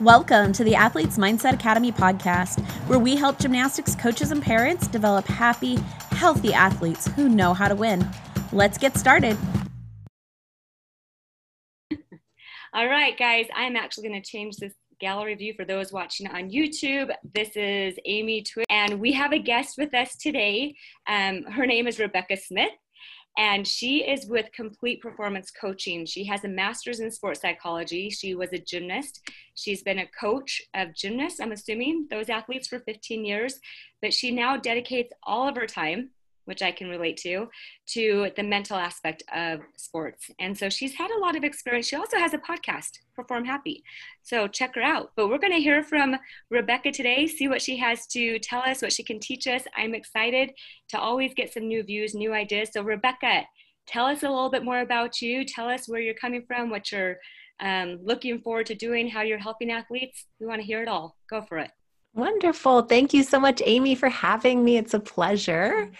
Welcome to the Athletes Mindset Academy podcast, where we help gymnastics coaches and parents develop happy, healthy athletes who know how to win. Let's get started. All right, guys, I'm actually going to change this gallery view for those watching on YouTube. This is Amy Twiggs, and we have a guest with us today. Um, her name is Rebecca Smith and she is with Complete Performance Coaching. She has a master's in sports psychology. She was a gymnast. She's been a coach of gymnasts, I'm assuming, those athletes for 15 years, but she now dedicates all of her time which I can relate to, to the mental aspect of sports. And so she's had a lot of experience. She also has a podcast, Perform Happy. So check her out. But we're going to hear from Rebecca today, see what she has to tell us, what she can teach us. I'm excited to always get some new views, new ideas. So, Rebecca, tell us a little bit more about you. Tell us where you're coming from, what you're um, looking forward to doing, how you're helping athletes. We want to hear it all. Go for it. Wonderful. Thank you so much, Amy, for having me. It's a pleasure.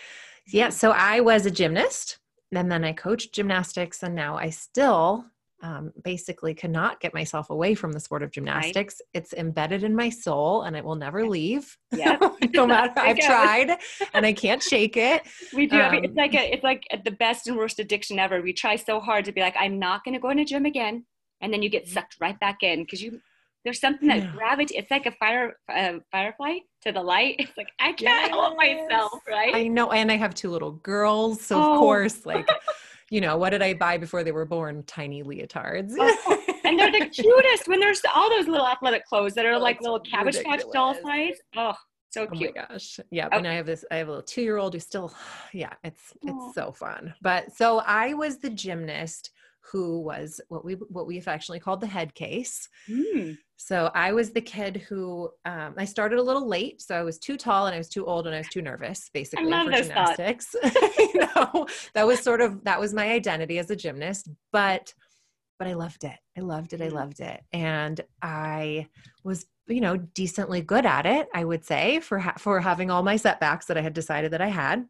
Yeah, so I was a gymnast and then I coached gymnastics, and now I still um, basically cannot get myself away from the sport of gymnastics. Right. It's embedded in my soul and it will never leave. Yeah. no matter I've tried and I can't shake it. We do. Um, it's like a, it's like the best and worst addiction ever. We try so hard to be like, I'm not going to go in a gym again. And then you get sucked right back in because you there's something that yeah. gravity. It's like a fire uh, firefly to the light. It's like I can't yes. help myself, right? I know, and I have two little girls, so oh. of course, like. you know, what did I buy before they were born? Tiny leotards. Oh, and they're the cutest when there's all those little athletic clothes that are oh, like little cabbage patch doll size. Oh, so cute. Oh my gosh. Yeah. Okay. And I have this, I have a little two year old who still, yeah, it's, it's so fun. But so I was the gymnast who was what we what we affectionately called the head case. Mm. So I was the kid who um, I started a little late, so I was too tall and I was too old and I was too nervous, basically for gymnastics. you know, that was sort of that was my identity as a gymnast, but but I loved it. I loved it. I mm. loved it, and I was you know decently good at it. I would say for ha- for having all my setbacks that I had decided that I had.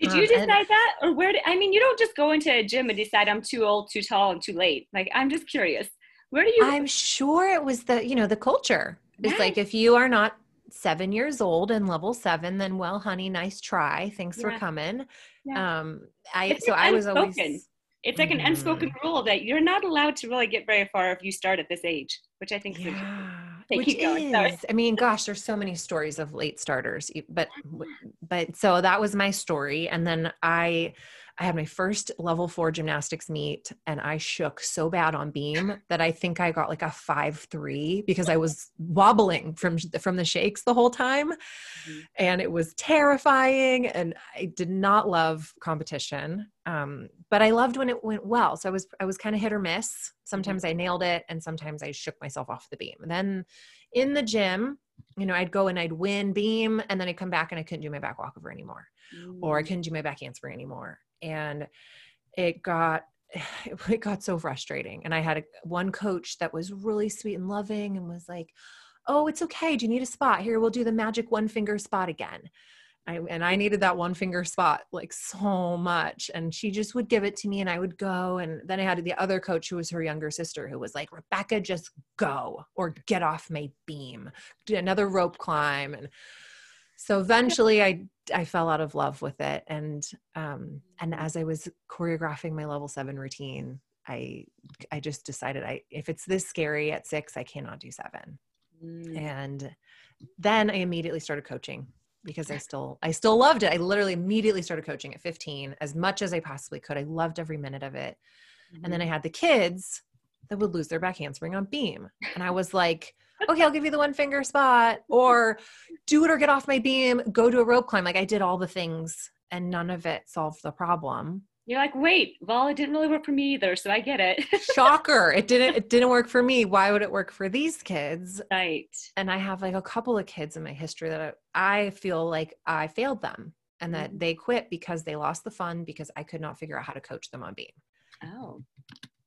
Did you um, decide that, or where? Did, I mean, you don't just go into a gym and decide I'm too old, too tall, and too late. Like, I'm just curious. Where do you? I'm sure it was the you know the culture. It's like if you are not seven years old and level seven, then well, honey, nice try. Thanks yeah. for coming. Yeah. Um, I it's so I was always. It's like an unspoken mm. rule that you're not allowed to really get very far if you start at this age, which I think yeah. is which is, I mean, gosh, there's so many stories of late starters, but but so that was my story, and then I I had my first level four gymnastics meet and I shook so bad on beam that I think I got like a five three because I was wobbling from from the shakes the whole time, mm-hmm. and it was terrifying. And I did not love competition, um, but I loved when it went well. So I was I was kind of hit or miss. Sometimes I nailed it, and sometimes I shook myself off the beam. And then in the gym, you know, I'd go and I'd win beam, and then I'd come back and I couldn't do my back walkover anymore, mm. or I mm. couldn't do my back handspring anymore and it got it got so frustrating and i had a, one coach that was really sweet and loving and was like oh it's okay do you need a spot here we'll do the magic one finger spot again I, and I needed that one finger spot like so much. And she just would give it to me and I would go. And then I had the other coach who was her younger sister who was like, Rebecca, just go or get off my beam, do another rope climb. And so eventually I I fell out of love with it and um and as I was choreographing my level 7 routine I I just decided I if it's this scary at 6 I cannot do 7. Mm. And then I immediately started coaching because I still I still loved it. I literally immediately started coaching at 15 as much as I possibly could. I loved every minute of it. Mm-hmm. And then I mm-hmm. had the kids that would lose their back handspring on beam. And I was like okay, I'll give you the one finger spot, or do it or get off my beam, go to a rope climb. Like I did all the things and none of it solved the problem. You're like, wait, well, it didn't really work for me either, so I get it. Shocker. It didn't it didn't work for me. Why would it work for these kids? Right. And I have like a couple of kids in my history that I, I feel like I failed them and that mm-hmm. they quit because they lost the fun because I could not figure out how to coach them on beam. Oh.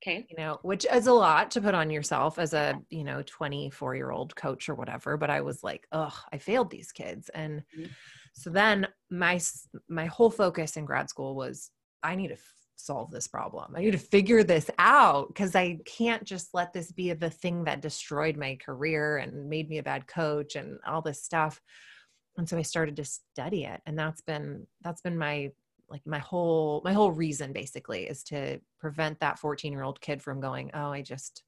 Okay. You know, which is a lot to put on yourself as a, you know, 24 year old coach or whatever. But I was like, oh, I failed these kids. And mm-hmm. so then my, my whole focus in grad school was I need to solve this problem. I need to figure this out because I can't just let this be the thing that destroyed my career and made me a bad coach and all this stuff. And so I started to study it. And that's been that's been my like my whole my whole reason basically is to prevent that 14 year old kid from going, oh, I just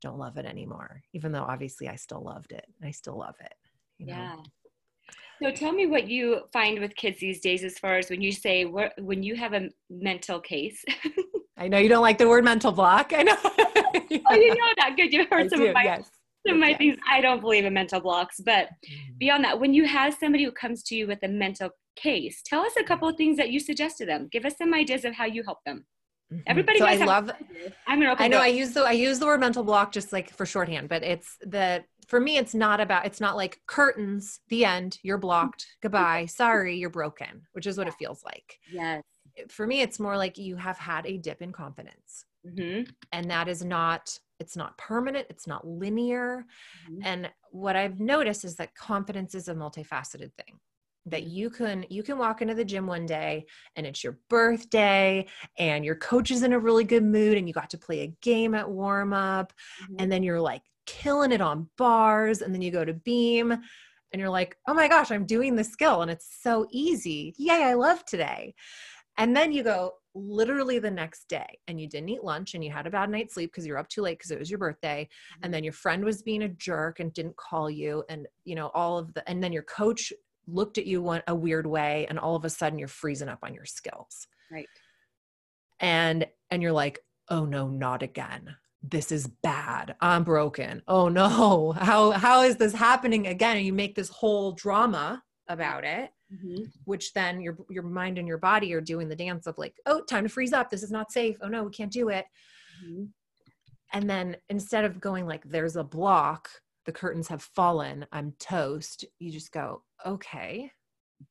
don't love it anymore. Even though obviously I still loved it. I still love it. You know? Yeah. So tell me what you find with kids these days as far as when you say when you have a mental case. I know you don't like the word mental block. I know. oh, you know that good. You heard I some do, of my yes. some of my things. I don't believe in mental blocks, but mm-hmm. beyond that, when you have somebody who comes to you with a mental case, tell us a couple of things that you suggest to them. Give us some ideas of how you help them. Mm-hmm. Everybody. So I love. I'm an open. I know. Door. I use the I use the word mental block just like for shorthand, but it's the for me it's not about it's not like curtains. The end. You're blocked. Goodbye. Sorry, you're broken. Which is what it feels like. Yes. For me, it's more like you have had a dip in confidence, mm-hmm. and that is not. It's not permanent. It's not linear. Mm-hmm. And what I've noticed is that confidence is a multifaceted thing that you can you can walk into the gym one day and it's your birthday and your coach is in a really good mood and you got to play a game at warm up mm-hmm. and then you're like killing it on bars and then you go to beam and you're like oh my gosh i'm doing the skill and it's so easy yay i love today and then you go literally the next day and you didn't eat lunch and you had a bad night's sleep because you're up too late because it was your birthday mm-hmm. and then your friend was being a jerk and didn't call you and you know all of the and then your coach looked at you one, a weird way and all of a sudden you're freezing up on your skills. Right. And and you're like oh no not again. This is bad. I'm broken. Oh no. How how is this happening again? And you make this whole drama about it mm-hmm. which then your your mind and your body are doing the dance of like oh time to freeze up. This is not safe. Oh no we can't do it. Mm-hmm. and then instead of going like there's a block. The curtains have fallen, I'm toast, you just go, okay,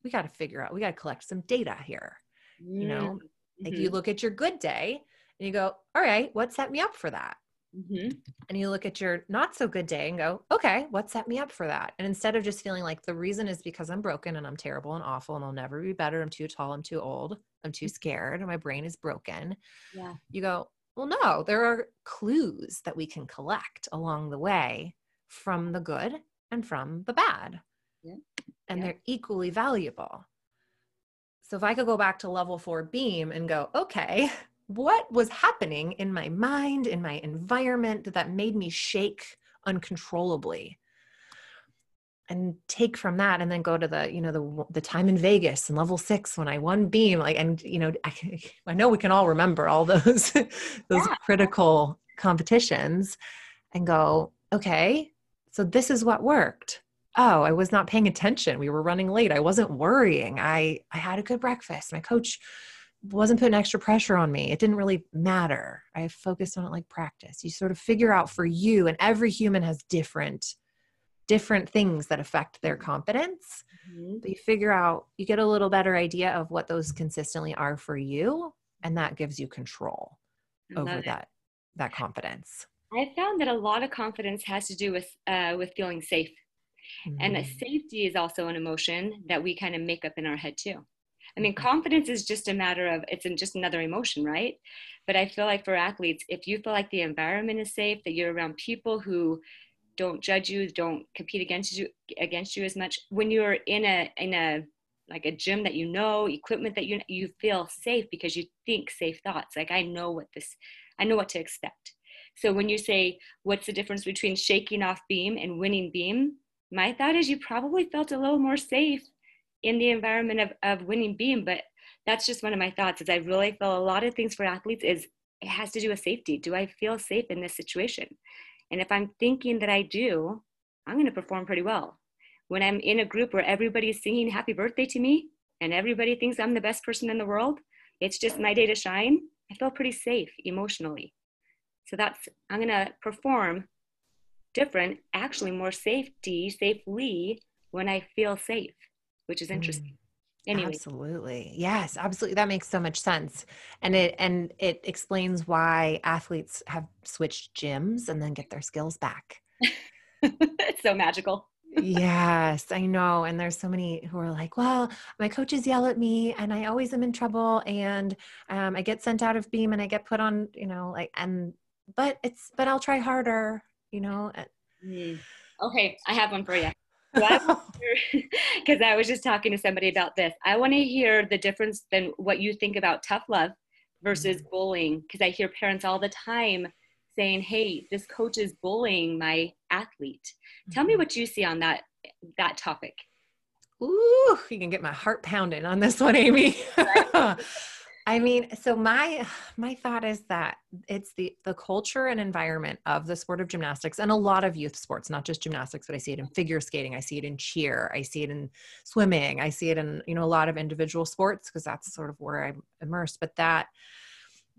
we got to figure out, we got to collect some data here. Mm-hmm. You know, mm-hmm. like you look at your good day and you go, all right, what set me up for that? Mm-hmm. And you look at your not so good day and go, okay, what set me up for that? And instead of just feeling like the reason is because I'm broken and I'm terrible and awful and I'll never be better, I'm too tall, I'm too old, I'm too scared, and my brain is broken. Yeah. You go, well, no, there are clues that we can collect along the way from the good and from the bad. And yeah. they're equally valuable. So if I could go back to level four beam and go, okay, what was happening in my mind, in my environment that made me shake uncontrollably? and take from that and then go to the you know the the time in Vegas and level 6 when I won beam like and you know I, I know we can all remember all those those yeah. critical competitions and go okay so this is what worked. Oh, I was not paying attention. We were running late. I wasn't worrying. I I had a good breakfast. My coach wasn't putting extra pressure on me. It didn't really matter. I focused on it like practice. You sort of figure out for you and every human has different different things that affect their confidence. Mm-hmm. But you figure out you get a little better idea of what those consistently are for you and that gives you control over it. that that confidence. I found that a lot of confidence has to do with uh, with feeling safe, mm-hmm. and that safety is also an emotion that we kind of make up in our head too. I mean, mm-hmm. confidence is just a matter of it's just another emotion, right? But I feel like for athletes, if you feel like the environment is safe, that you're around people who don't judge you, don't compete against you against you as much, when you're in a in a like a gym that you know, equipment that you you feel safe because you think safe thoughts. Like I know what this, I know what to expect. So when you say, what's the difference between shaking off beam and winning beam? My thought is you probably felt a little more safe in the environment of, of winning beam, but that's just one of my thoughts is I really feel a lot of things for athletes is it has to do with safety. Do I feel safe in this situation? And if I'm thinking that I do, I'm going to perform pretty well. When I'm in a group where everybody's singing happy birthday to me and everybody thinks I'm the best person in the world, it's just my day to shine. I feel pretty safe emotionally. So that's, I'm going to perform different, actually more safety, safely when I feel safe, which is interesting. Mm. Anyway. Absolutely. Yes, absolutely. That makes so much sense. And it and it explains why athletes have switched gyms and then get their skills back. it's so magical. yes, I know. And there's so many who are like, well, my coaches yell at me and I always am in trouble and um, I get sent out of beam and I get put on, you know, like, and, but it's, but I'll try harder, you know. Mm. Okay, I have one for you. Because I was just talking to somebody about this. I want to hear the difference than what you think about tough love versus mm-hmm. bullying. Because I hear parents all the time saying, "Hey, this coach is bullying my athlete." Mm-hmm. Tell me mm-hmm. what you see on that that topic. Ooh, you can get my heart pounding on this one, Amy. I mean, so my my thought is that it's the the culture and environment of the sport of gymnastics and a lot of youth sports, not just gymnastics, but I see it in figure skating, I see it in cheer, I see it in swimming, I see it in you know a lot of individual sports because that's sort of where I'm immersed. But that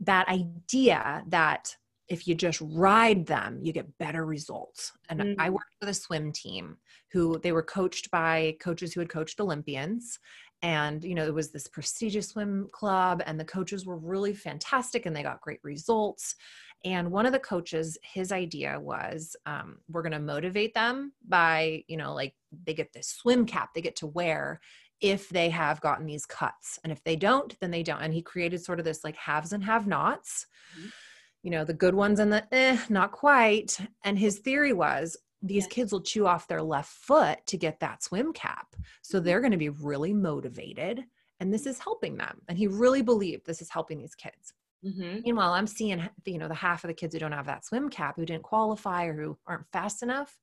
that idea that if you just ride them, you get better results. And mm-hmm. I worked with a swim team who they were coached by coaches who had coached Olympians and you know it was this prestigious swim club and the coaches were really fantastic and they got great results. And one of the coaches his idea was um, we're going to motivate them by you know like they get this swim cap they get to wear if they have gotten these cuts. And if they don't then they don't. And he created sort of this like haves and have nots mm-hmm. you know the good ones and the eh, not quite. And his theory was these yeah. kids will chew off their left foot to get that swim cap. So they're going to be really motivated and this is helping them. And he really believed this is helping these kids. Mm-hmm. Meanwhile, I'm seeing, you know, the half of the kids who don't have that swim cap, who didn't qualify or who aren't fast enough,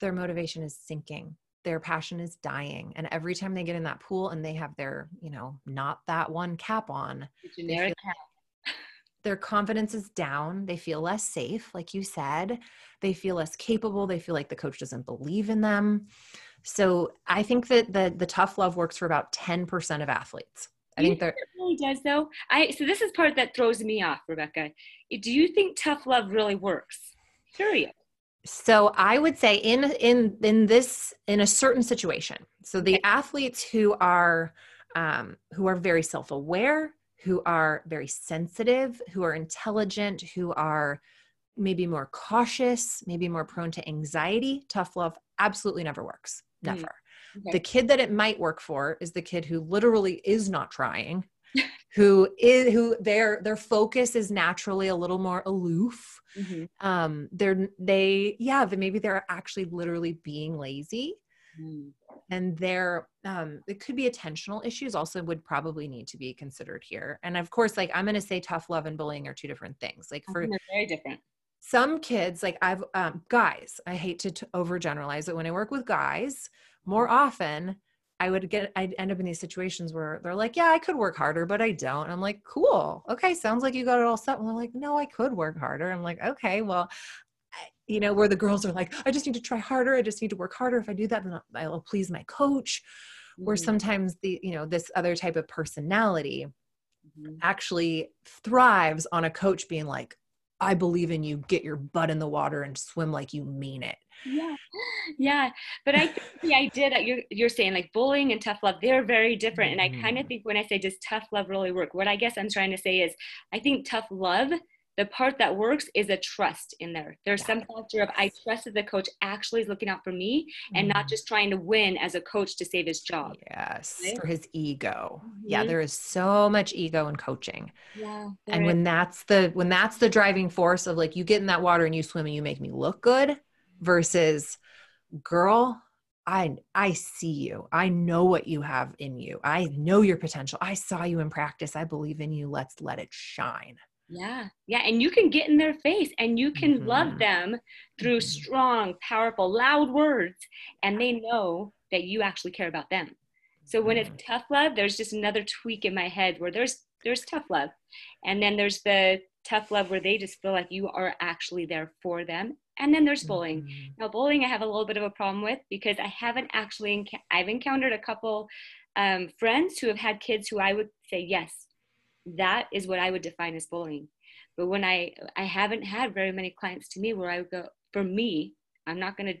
their motivation is sinking. Their passion is dying. And every time they get in that pool and they have their, you know, not that one cap on, generic cap their confidence is down. They feel less safe, like you said. They feel less capable. They feel like the coach doesn't believe in them. So I think that the the tough love works for about 10% of athletes. I think that really does though. I so this is part that throws me off, Rebecca. Do you think tough love really works? Curious. So I would say in in in this in a certain situation. So the okay. athletes who are um, who are very self aware, who are very sensitive, who are intelligent, who are maybe more cautious, maybe more prone to anxiety, tough love absolutely never works. Mm, never. Mm. Okay. The kid that it might work for is the kid who literally is not trying, who is who their their focus is naturally a little more aloof. Mm-hmm. Um, they're they yeah, maybe they're actually literally being lazy. Mm and there um, it could be attentional issues also would probably need to be considered here. And of course like i'm going to say tough love and bullying are two different things. Like for very different. some kids like i've um, guys i hate to t- overgeneralize it. When i work with guys more often i would get i'd end up in these situations where they're like yeah i could work harder but i don't. And i'm like cool. Okay sounds like you got it all set. And they're like no i could work harder. I'm like okay well you know, where the girls are like, I just need to try harder. I just need to work harder. If I do that, then I'll please my coach. Mm-hmm. Where sometimes the, you know, this other type of personality mm-hmm. actually thrives on a coach being like, I believe in you. Get your butt in the water and swim like you mean it. Yeah, yeah. But I think the idea that you're you're saying like bullying and tough love, they're very different. And I kind of mm-hmm. think when I say does tough love really work, what I guess I'm trying to say is I think tough love the part that works is a trust in there. There's yes. some factor of I trust that the coach actually is looking out for me mm-hmm. and not mm-hmm. just trying to win as a coach to save his job. Yes, right? for his ego. Mm-hmm. Yeah, there is so much ego in coaching. Yeah. And when that's the when that's the driving force of like you get in that water and you swim and you make me look good versus girl, I I see you. I know what you have in you. I know your potential. I saw you in practice. I believe in you. Let's let it shine. Yeah. Yeah. And you can get in their face and you can mm-hmm. love them through mm-hmm. strong, powerful, loud words. And they know that you actually care about them. So when it's mm-hmm. tough love, there's just another tweak in my head where there's there's tough love. And then there's the tough love where they just feel like you are actually there for them. And then there's bullying. Mm-hmm. Now bullying I have a little bit of a problem with because I haven't actually enc- I've encountered a couple um, friends who have had kids who I would say yes that is what I would define as bullying. But when I I haven't had very many clients to me where I would go for me, I'm not going to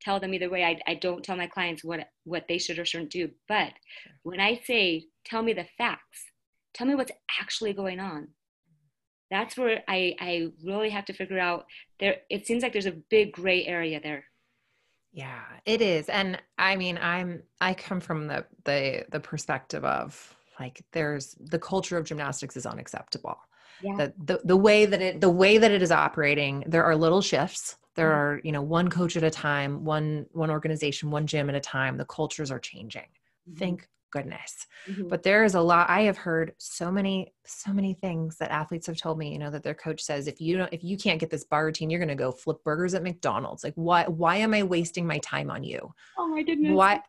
tell them either way. I, I don't tell my clients what what they should or shouldn't do. But when I say tell me the facts, tell me what's actually going on. That's where I, I really have to figure out there it seems like there's a big gray area there. Yeah, it is. And I mean, I'm I come from the the the perspective of like there's the culture of gymnastics is unacceptable. Yeah. The, the the way that it the way that it is operating, there are little shifts. There are, you know, one coach at a time, one one organization, one gym at a time. The cultures are changing. Mm-hmm. Thank goodness mm-hmm. but there is a lot i have heard so many so many things that athletes have told me you know that their coach says if you don't if you can't get this bar routine you're going to go flip burgers at mcdonald's like why why am i wasting my time on you oh my goodness why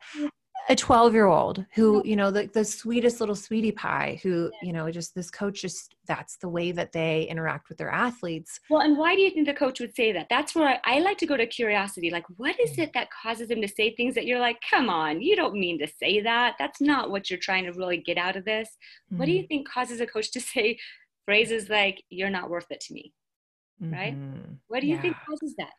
a 12 year old who you know the, the sweetest little sweetie pie who you know just this coach just that's the way that they interact with their athletes well and why do you think the coach would say that that's where I, I like to go to curiosity like what is mm. it that causes them to say things that you're like come on you don't mean to say that that's not what you're trying to really get out of this mm-hmm. what do you mm-hmm. think causes a coach to say phrases like you're not worth it to me right mm-hmm. what do you yeah. think causes that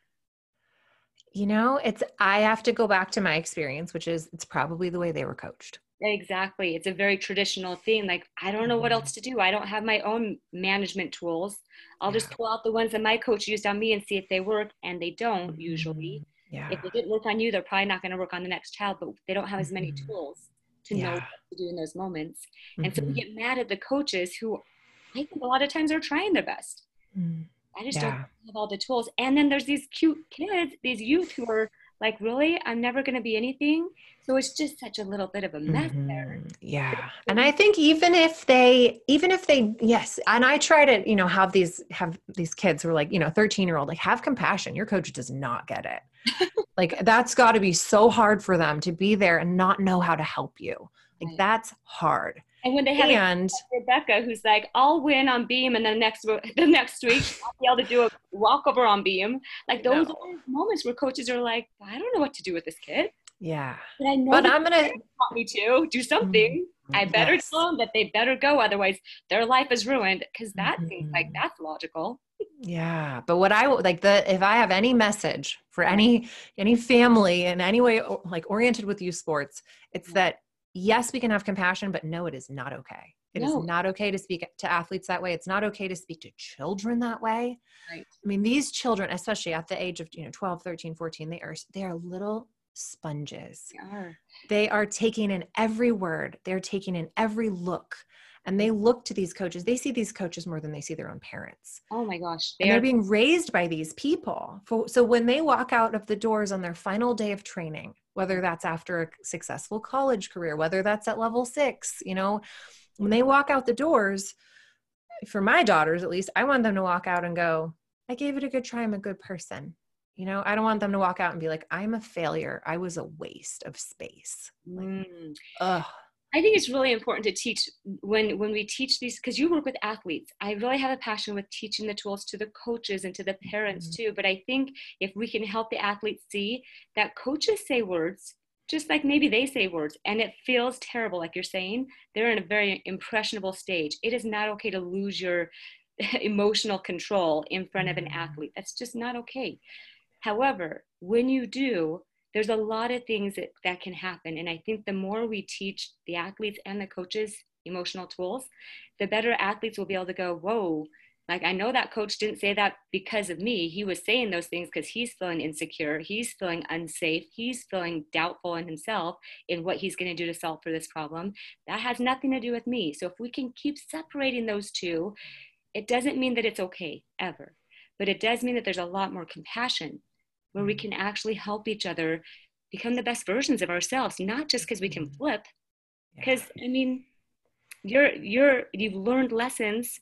you know, it's, I have to go back to my experience, which is it's probably the way they were coached. Exactly. It's a very traditional thing. Like, I don't know what mm-hmm. else to do. I don't have my own management tools. I'll yeah. just pull out the ones that my coach used on me and see if they work. And they don't usually. Mm-hmm. Yeah. If they didn't work on you, they're probably not going to work on the next child, but they don't have as many mm-hmm. tools to yeah. know what to do in those moments. Mm-hmm. And so we get mad at the coaches who I think a lot of times are trying their best. Mm. I just yeah. don't have all the tools. And then there's these cute kids, these youth who are like, really, I'm never going to be anything. So it's just such a little bit of a mess mm-hmm. there. Yeah. And I think even if they, even if they, yes. And I try to, you know, have these, have these kids who are like, you know, 13 year old, like have compassion. Your coach does not get it. like that's got to be so hard for them to be there and not know how to help you. Like right. that's hard. And when they have and, Rebecca, who's like, "I'll win on beam," and then next the next week I'll be able to do a walkover on beam. Like those no. are moments where coaches are like, "I don't know what to do with this kid." Yeah, but I know. But I'm gonna taught me to do something. Mm-hmm. I better yes. tell them that they better go, otherwise their life is ruined. Because that mm-hmm. seems like that's logical. Yeah, but what I like the if I have any message for any any family in any way like oriented with youth sports, it's that yes, we can have compassion, but no, it is not okay. It no. is not okay to speak to athletes that way. It's not okay to speak to children that way. Right. I mean, these children, especially at the age of, you know, 12, 13, 14, they are they are little sponges. They are. They are taking in every word. They're taking in every look. And they look to these coaches. They see these coaches more than they see their own parents. Oh my gosh. They and they're being raised by these people. So when they walk out of the doors on their final day of training, whether that's after a successful college career, whether that's at level six, you know, when they walk out the doors, for my daughters at least, I want them to walk out and go, I gave it a good try. I'm a good person. You know, I don't want them to walk out and be like, I'm a failure. I was a waste of space. mm. ugh. I think it's really important to teach when when we teach these because you work with athletes. I really have a passion with teaching the tools to the coaches and to the parents mm-hmm. too. But I think if we can help the athletes see that coaches say words just like maybe they say words and it feels terrible, like you're saying, they're in a very impressionable stage. It is not okay to lose your emotional control in front of an mm-hmm. athlete. That's just not okay. However, when you do, there's a lot of things that, that can happen. And I think the more we teach the athletes and the coaches emotional tools, the better athletes will be able to go, whoa, like I know that coach didn't say that because of me. He was saying those things because he's feeling insecure, he's feeling unsafe, he's feeling doubtful in himself in what he's going to do to solve for this problem. That has nothing to do with me. So if we can keep separating those two, it doesn't mean that it's okay ever, but it does mean that there's a lot more compassion where we mm. can actually help each other become the best versions of ourselves not just because we can mm. flip because yeah. i mean you're you're you've learned lessons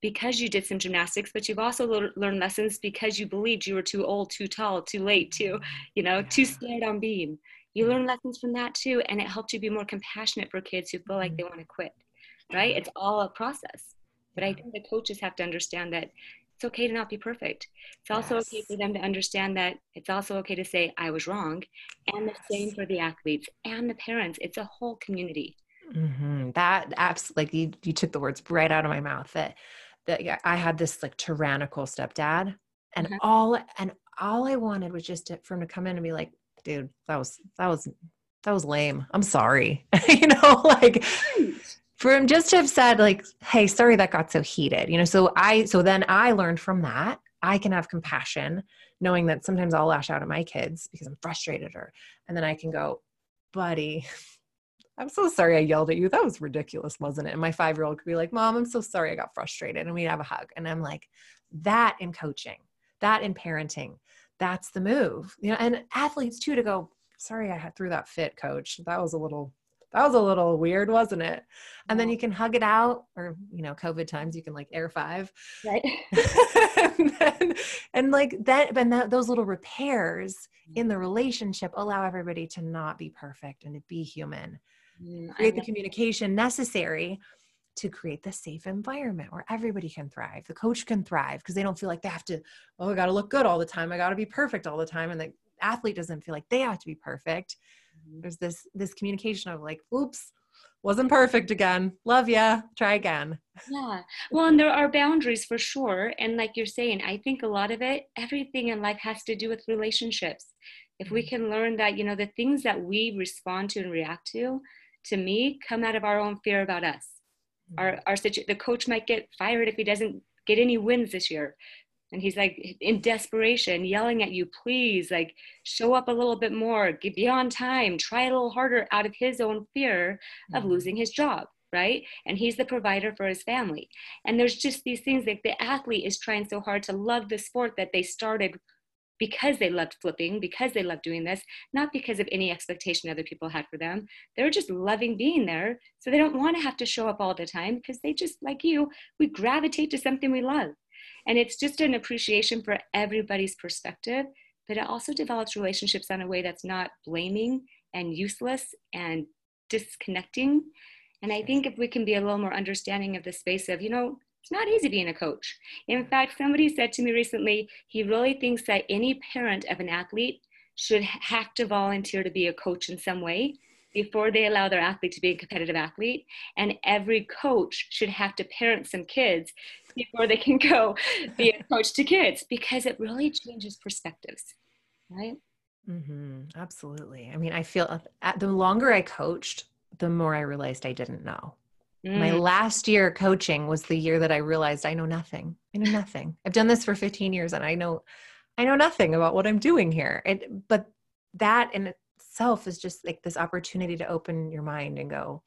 because you did some gymnastics but you've also le- learned lessons because you believed you were too old too tall too late too you know yeah. too scared on beam you learn lessons from that too and it helped you be more compassionate for kids who feel like mm. they want to quit right it's all a process but i think the coaches have to understand that it's okay to not be perfect. It's also yes. okay for them to understand that it's also okay to say, I was wrong. And yes. the same for the athletes and the parents. It's a whole community. Mm-hmm. That absolutely, like you, you took the words right out of my mouth that, that I had this like tyrannical stepdad and uh-huh. all, and all I wanted was just to, for him to come in and be like, dude, that was, that was, that was lame. I'm sorry. you know, like, for him just to have said like hey sorry that got so heated you know so i so then i learned from that I can have compassion, knowing that sometimes I'll lash out at my kids because I'm frustrated or, and then I can go, buddy, I'm so sorry I yelled at you. That was ridiculous, wasn't it? And my five year old could be like, Mom, I'm so sorry I got frustrated. And we'd have a hug. And I'm like, that in coaching, that in parenting, that's the move. You know, and athletes too to go, sorry I had threw that fit, coach. That was a little that was a little weird, wasn't it? And then you can hug it out, or you know, COVID times you can like air five, right? and, then, and, like that, and that, those little repairs in the relationship allow everybody to not be perfect and to be human, mm, create the communication necessary to create the safe environment where everybody can thrive. The coach can thrive because they don't feel like they have to, oh, I got to look good all the time. I got to be perfect all the time. And the athlete doesn't feel like they have to be perfect. Mm-hmm. There's this this communication of like, oops, wasn't perfect again. Love ya. Try again. Yeah. Well, and there are boundaries for sure. And like you're saying, I think a lot of it, everything in life has to do with relationships. If we mm-hmm. can learn that, you know, the things that we respond to and react to, to me, come out of our own fear about us our our situ- the coach might get fired if he doesn't get any wins this year and he's like in desperation yelling at you please like show up a little bit more get be on time try a little harder out of his own fear of mm-hmm. losing his job right and he's the provider for his family and there's just these things like the athlete is trying so hard to love the sport that they started because they loved flipping, because they loved doing this, not because of any expectation other people had for them. They're just loving being there. So they don't want to have to show up all the time because they just, like you, we gravitate to something we love. And it's just an appreciation for everybody's perspective, but it also develops relationships in a way that's not blaming and useless and disconnecting. And I think if we can be a little more understanding of the space of, you know, it's not easy being a coach. In fact, somebody said to me recently, he really thinks that any parent of an athlete should have to volunteer to be a coach in some way before they allow their athlete to be a competitive athlete. And every coach should have to parent some kids before they can go be a coach to kids because it really changes perspectives, right? Mm-hmm. Absolutely. I mean, I feel uh, the longer I coached, the more I realized I didn't know. Mm. My last year coaching was the year that I realized I know nothing. I know nothing. I've done this for 15 years and I know I know nothing about what I'm doing here. It, but that in itself is just like this opportunity to open your mind and go,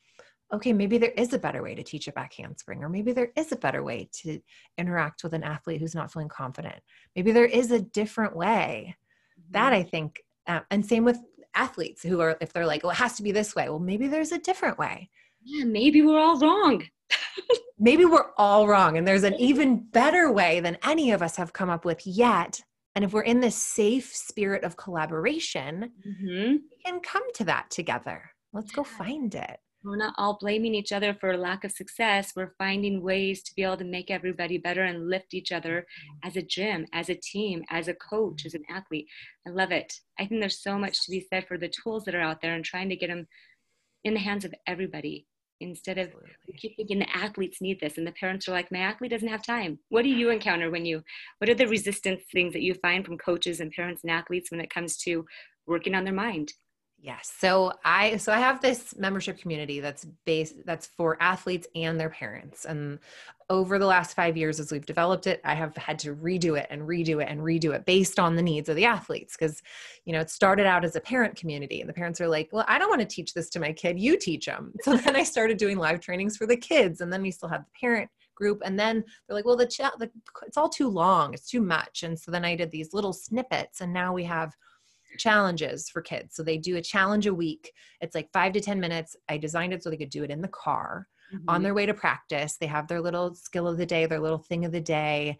okay, maybe there is a better way to teach a back handspring, or maybe there is a better way to interact with an athlete who's not feeling confident. Maybe there is a different way. Mm-hmm. That I think, uh, and same with athletes who are, if they're like, well, it has to be this way. Well, maybe there's a different way yeah, maybe we're all wrong. maybe we're all wrong. And there's an even better way than any of us have come up with yet. And if we're in this safe spirit of collaboration, mm-hmm. we can come to that together. Let's go find it. We're not all blaming each other for lack of success. We're finding ways to be able to make everybody better and lift each other as a gym, as a team, as a coach, as an athlete. I love it. I think there's so much to be said for the tools that are out there and trying to get them in the hands of everybody instead of we keep thinking the athletes need this and the parents are like my athlete doesn't have time what do you encounter when you what are the resistance things that you find from coaches and parents and athletes when it comes to working on their mind Yes. So I so I have this membership community that's based that's for athletes and their parents. And over the last 5 years as we've developed it, I have had to redo it and redo it and redo it based on the needs of the athletes because you know, it started out as a parent community and the parents are like, "Well, I don't want to teach this to my kid. You teach them." So then I started doing live trainings for the kids and then we still have the parent group and then they're like well the chat the, it's all too long it's too much and so then i did these little snippets and now we have challenges for kids. So they do a challenge a week. It's like five to 10 minutes. I designed it so they could do it in the car mm-hmm. on their way to practice. They have their little skill of the day, their little thing of the day.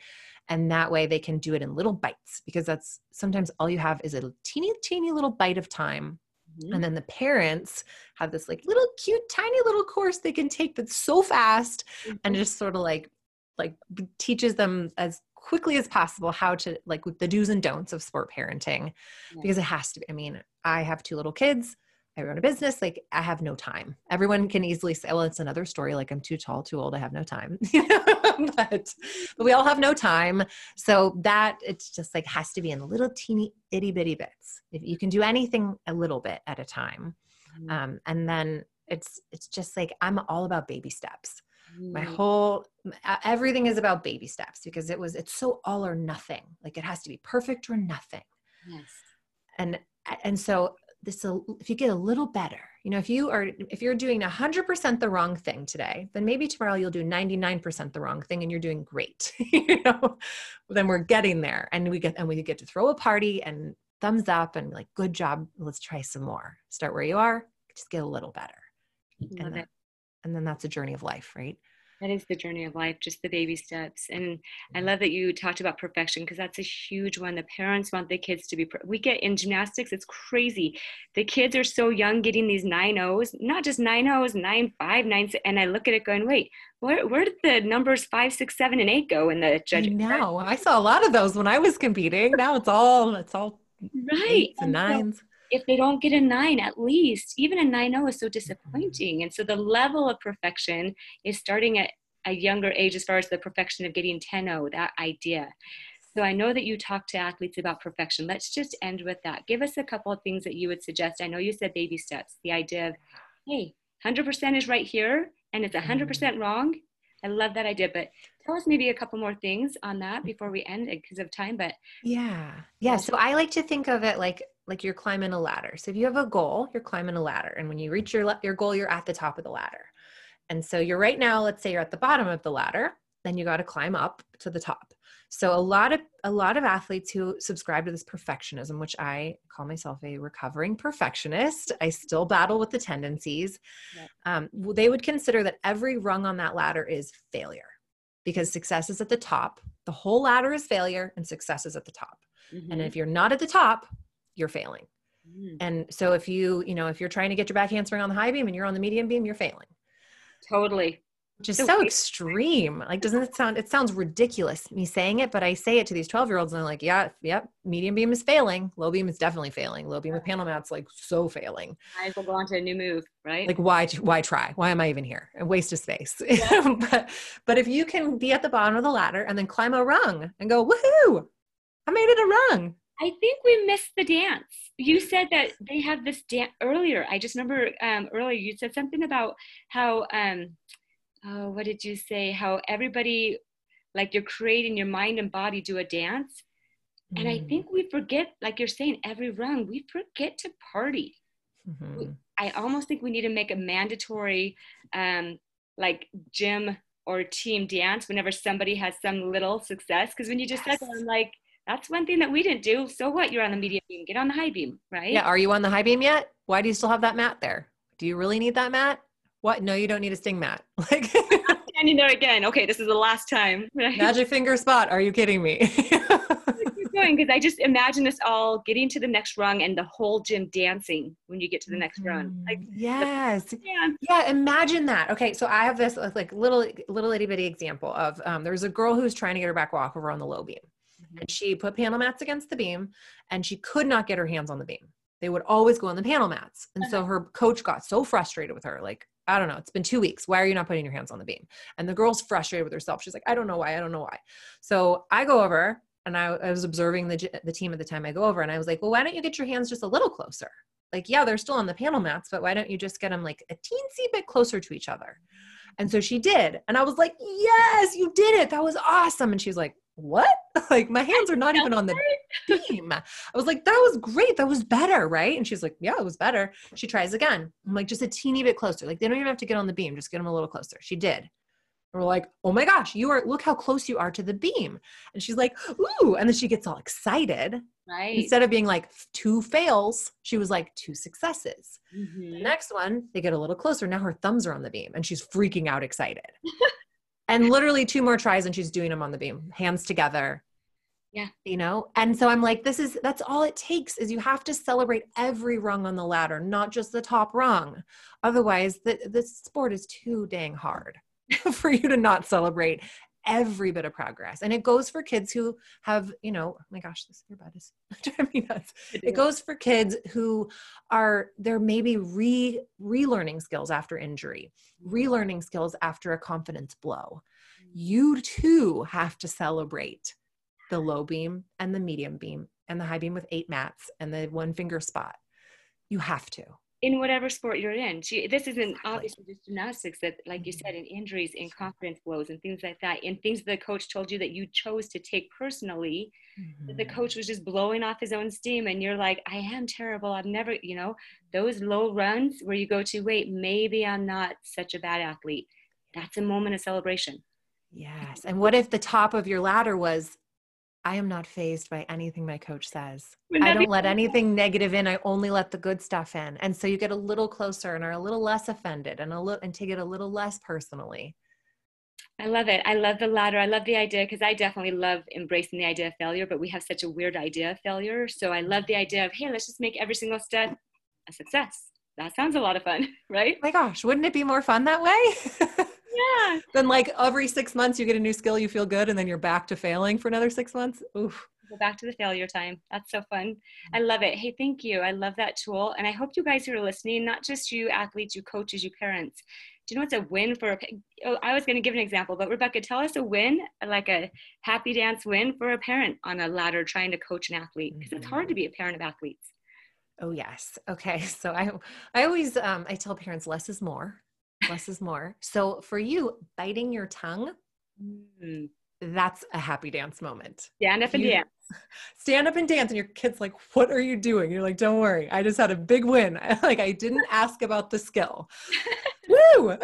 And that way they can do it in little bites because that's sometimes all you have is a teeny, teeny little bite of time. Mm-hmm. And then the parents have this like little cute, tiny little course they can take that's so fast mm-hmm. and just sort of like like teaches them as quickly as possible how to like with the do's and don'ts of sport parenting yeah. because it has to be. I mean, I have two little kids. I run a business. Like I have no time. Everyone can easily say, "Well, it's another story. Like I'm too tall, too old. I have no time." but, but we all have no time. So that it's just like has to be in little teeny itty bitty bits. If you can do anything a little bit at a time, mm-hmm. um, and then it's it's just like I'm all about baby steps. My whole everything is about baby steps because it was it's so all or nothing. Like it has to be perfect or nothing. Yes. And and so this if you get a little better you know if you are if you're doing 100% the wrong thing today then maybe tomorrow you'll do 99% the wrong thing and you're doing great you know then we're getting there and we get and we get to throw a party and thumbs up and like good job let's try some more start where you are just get a little better and, uh, that, and then that's a journey of life right? That is the journey of life just the baby steps and i love that you talked about perfection because that's a huge one. The parents want the kids to be we get in gymnastics it's crazy. The kids are so young getting these nine o's not just nine o's nine five nine and i look at it going wait where, where did the numbers five six seven and eight go in the judging no i saw a lot of those when i was competing. Now it's all it's all right and nines if they don't get a nine at least even a 9-0 is so disappointing. And so the level of perfection is starting at a younger age as far as the perfection of getting 10-0 that idea. So i know that you talk to athletes about perfection. Let's just end with that. Give us a couple of things that you would suggest. I know you said baby steps the idea of hey 100% is right here and it's 100% mm-hmm. wrong. I love that idea, but tell us maybe a couple more things on that before we end because of time. But yeah, yeah. So I like to think of it like like you're climbing a ladder. So if you have a goal, you're climbing a ladder, and when you reach your your goal, you're at the top of the ladder. And so you're right now. Let's say you're at the bottom of the ladder, then you got to climb up to the top. So a lot of a lot of athletes who subscribe to this perfectionism, which I call myself a recovering perfectionist, I still battle with the tendencies. Yep. Um, they would consider that every rung on that ladder is failure because success is at the top. The whole ladder is failure, and success is at the top. Mm-hmm. And if you're not at the top, you're failing. Mm. And so if you, you know, if you're trying to get your back handspring on the high beam and you're on the medium beam, you're failing. Totally Just so, so extreme. Like, doesn't it sound, it sounds ridiculous me saying it, but I say it to these 12 year olds and they're like, yeah, yep, medium beam is failing. Low beam is definitely failing. Low beam with panel mats, like so failing. I as well go on to a new move, right? Like why, why try? Why am I even here? A waste of space. Yeah. but, but if you can be at the bottom of the ladder and then climb a rung and go, woohoo, I made it a rung. I think we missed the dance. You said that they have this dance earlier. I just remember um, earlier you said something about how, um, oh, what did you say? How everybody, like you're creating your mind and body do a dance. Mm. And I mm. think we forget, like you're saying, every rung, we forget to party. Mm-hmm. We, I almost think we need to make a mandatory, um, like gym or team dance whenever somebody has some little success. Because when you just yes. said that, I'm like, that's one thing that we didn't do. So what? You're on the medium beam. Get on the high beam, right? Yeah. Are you on the high beam yet? Why do you still have that mat there? Do you really need that mat? What? No, you don't need a sting mat. Like standing there again. Okay, this is the last time. Magic finger spot. Are you kidding me? going because I just imagine us all getting to the next rung and the whole gym dancing when you get to the next mm-hmm. rung. Like yes, yeah. yeah. Imagine that. Okay, so I have this like little little itty bitty example of um, there's a girl who's trying to get her back walk over on the low beam, mm-hmm. And she put panel mats against the beam, and she could not get her hands on the beam. They would always go on the panel mats, and so her coach got so frustrated with her, like I don't know. It's been two weeks. Why are you not putting your hands on the beam? And the girl's frustrated with herself. She's like, I don't know why. I don't know why. So I go over and I, I was observing the, the team at the time I go over and I was like, well, why don't you get your hands just a little closer? Like, yeah, they're still on the panel mats, but why don't you just get them like a teensy bit closer to each other? And so she did. And I was like, yes, you did it. That was awesome. And she's like, what? like my hands are not even on the beam. I was like, that was great. That was better, right? And she's like, yeah, it was better. She tries again. I'm like, just a teeny bit closer. Like they don't even have to get on the beam. Just get them a little closer. She did. And we're like, oh my gosh, you are, look how close you are to the beam. And she's like, ooh. And then she gets all excited. Right. Instead of being like two fails, she was like two successes. Mm-hmm. The next one, they get a little closer. Now her thumbs are on the beam and she's freaking out excited. and literally two more tries and she's doing them on the beam, hands together. Yeah. You know? And so I'm like, this is that's all it takes is you have to celebrate every rung on the ladder, not just the top rung. Otherwise, the, the sport is too dang hard for you to not celebrate every bit of progress. And it goes for kids who have, you know, oh my gosh, this earbud is driving me nuts. It goes for kids who are they're maybe re relearning skills after injury, mm-hmm. relearning skills after a confidence blow. You too have to celebrate the low beam and the medium beam and the high beam with eight mats and the one finger spot. You have to in whatever sport you're in. She, this isn't obviously just gymnastics that, like you mm-hmm. said, in injuries, in confidence blows and things like that, and things the coach told you that you chose to take personally, mm-hmm. that the mm-hmm. coach was just blowing off his own steam, and you're like, I am terrible. I've never, you know, those low runs where you go to, wait, maybe I'm not such a bad athlete. That's a moment of celebration. Yes. And what if the top of your ladder was, I am not fazed by anything my coach says. I don't let anything negative in. I only let the good stuff in. And so you get a little closer and are a little less offended and a little and take it a little less personally. I love it. I love the ladder. I love the idea because I definitely love embracing the idea of failure, but we have such a weird idea of failure. So I love the idea of, hey, let's just make every single step a success. That sounds a lot of fun, right? Oh my gosh, wouldn't it be more fun that way? yeah. then like every six months you get a new skill, you feel good, and then you're back to failing for another six months. Oof. Go back to the failure time. That's so fun. Mm-hmm. I love it. Hey, thank you. I love that tool. And I hope you guys who are listening, not just you athletes, you coaches, you parents, do you know what's a win for a oh, i was going to give an example but rebecca tell us a win like a happy dance win for a parent on a ladder trying to coach an athlete because it's hard to be a parent of athletes oh yes okay so i i always um, i tell parents less is more less is more. So for you, biting your tongue, mm. that's a happy dance moment. Stand up and you, dance. Stand up and dance, and your kid's like, "What are you doing?" You're like, "Don't worry, I just had a big win. like I didn't ask about the skill." Woo!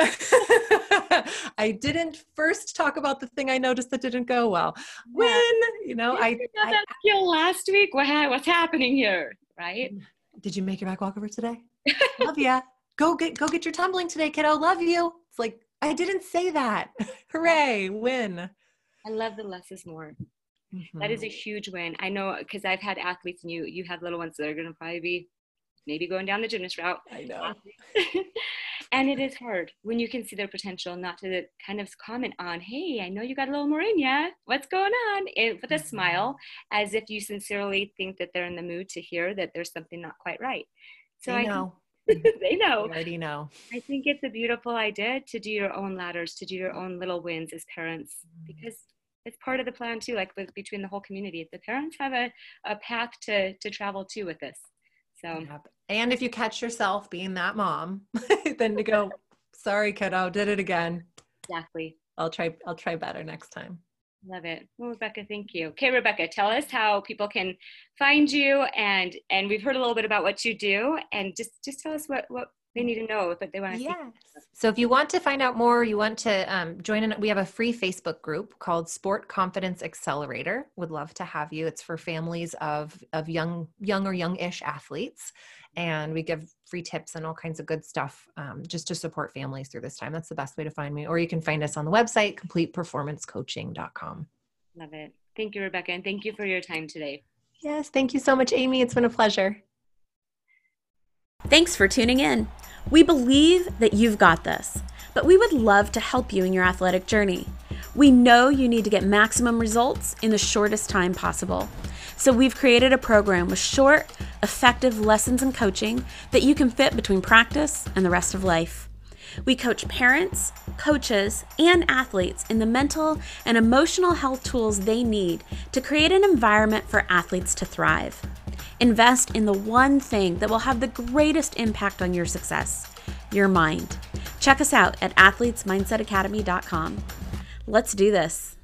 I didn't first talk about the thing I noticed that didn't go well. Win, you know. You I, I that skill last week. What, what's happening here, right? Did you make your back walkover today? Love ya go get go get your tumbling today, kiddo. Love you. It's like I didn't say that. Hooray, win. I love the less is more. Mm-hmm. That is a mm-hmm. huge win. I know because I've had athletes and you you have little ones that are gonna probably be maybe going down the gymnast route. I know. and it is hard when you can see their potential not to kind of comment on, hey, I know you got a little more in ya. What's going on? It, with a mm-hmm. smile, as if you sincerely think that they're in the mood to hear that there's something not quite right. So I, know. they know. They already know. I think it's a beautiful idea to do your own ladders, to do your own little wins as parents, mm. because it's part of the plan too, like with, between the whole community. The parents have a, a path to, to travel too with this. So, yep. and if you catch yourself being that mom, then to go, sorry, kiddo, did it again. Exactly. I'll try, I'll try better next time. Love it. Well, Rebecca, thank you. Okay, Rebecca, tell us how people can find you and and we've heard a little bit about what you do and just just tell us what what they need to know if they want to yes. so if you want to find out more you want to um, join in we have a free facebook group called sport confidence accelerator. Would love to have you. It's for families of of young young or young-ish athletes. And we give free tips and all kinds of good stuff um, just to support families through this time. That's the best way to find me. Or you can find us on the website completeperformancecoaching.com love it. Thank you rebecca and thank you for your time today. Yes thank you so much amy. It's been a pleasure Thanks for tuning in. We believe that you've got this, but we would love to help you in your athletic journey. We know you need to get maximum results in the shortest time possible. So we've created a program with short, effective lessons and coaching that you can fit between practice and the rest of life. We coach parents, coaches, and athletes in the mental and emotional health tools they need to create an environment for athletes to thrive. Invest in the one thing that will have the greatest impact on your success your mind. Check us out at athletesmindsetacademy.com. Let's do this.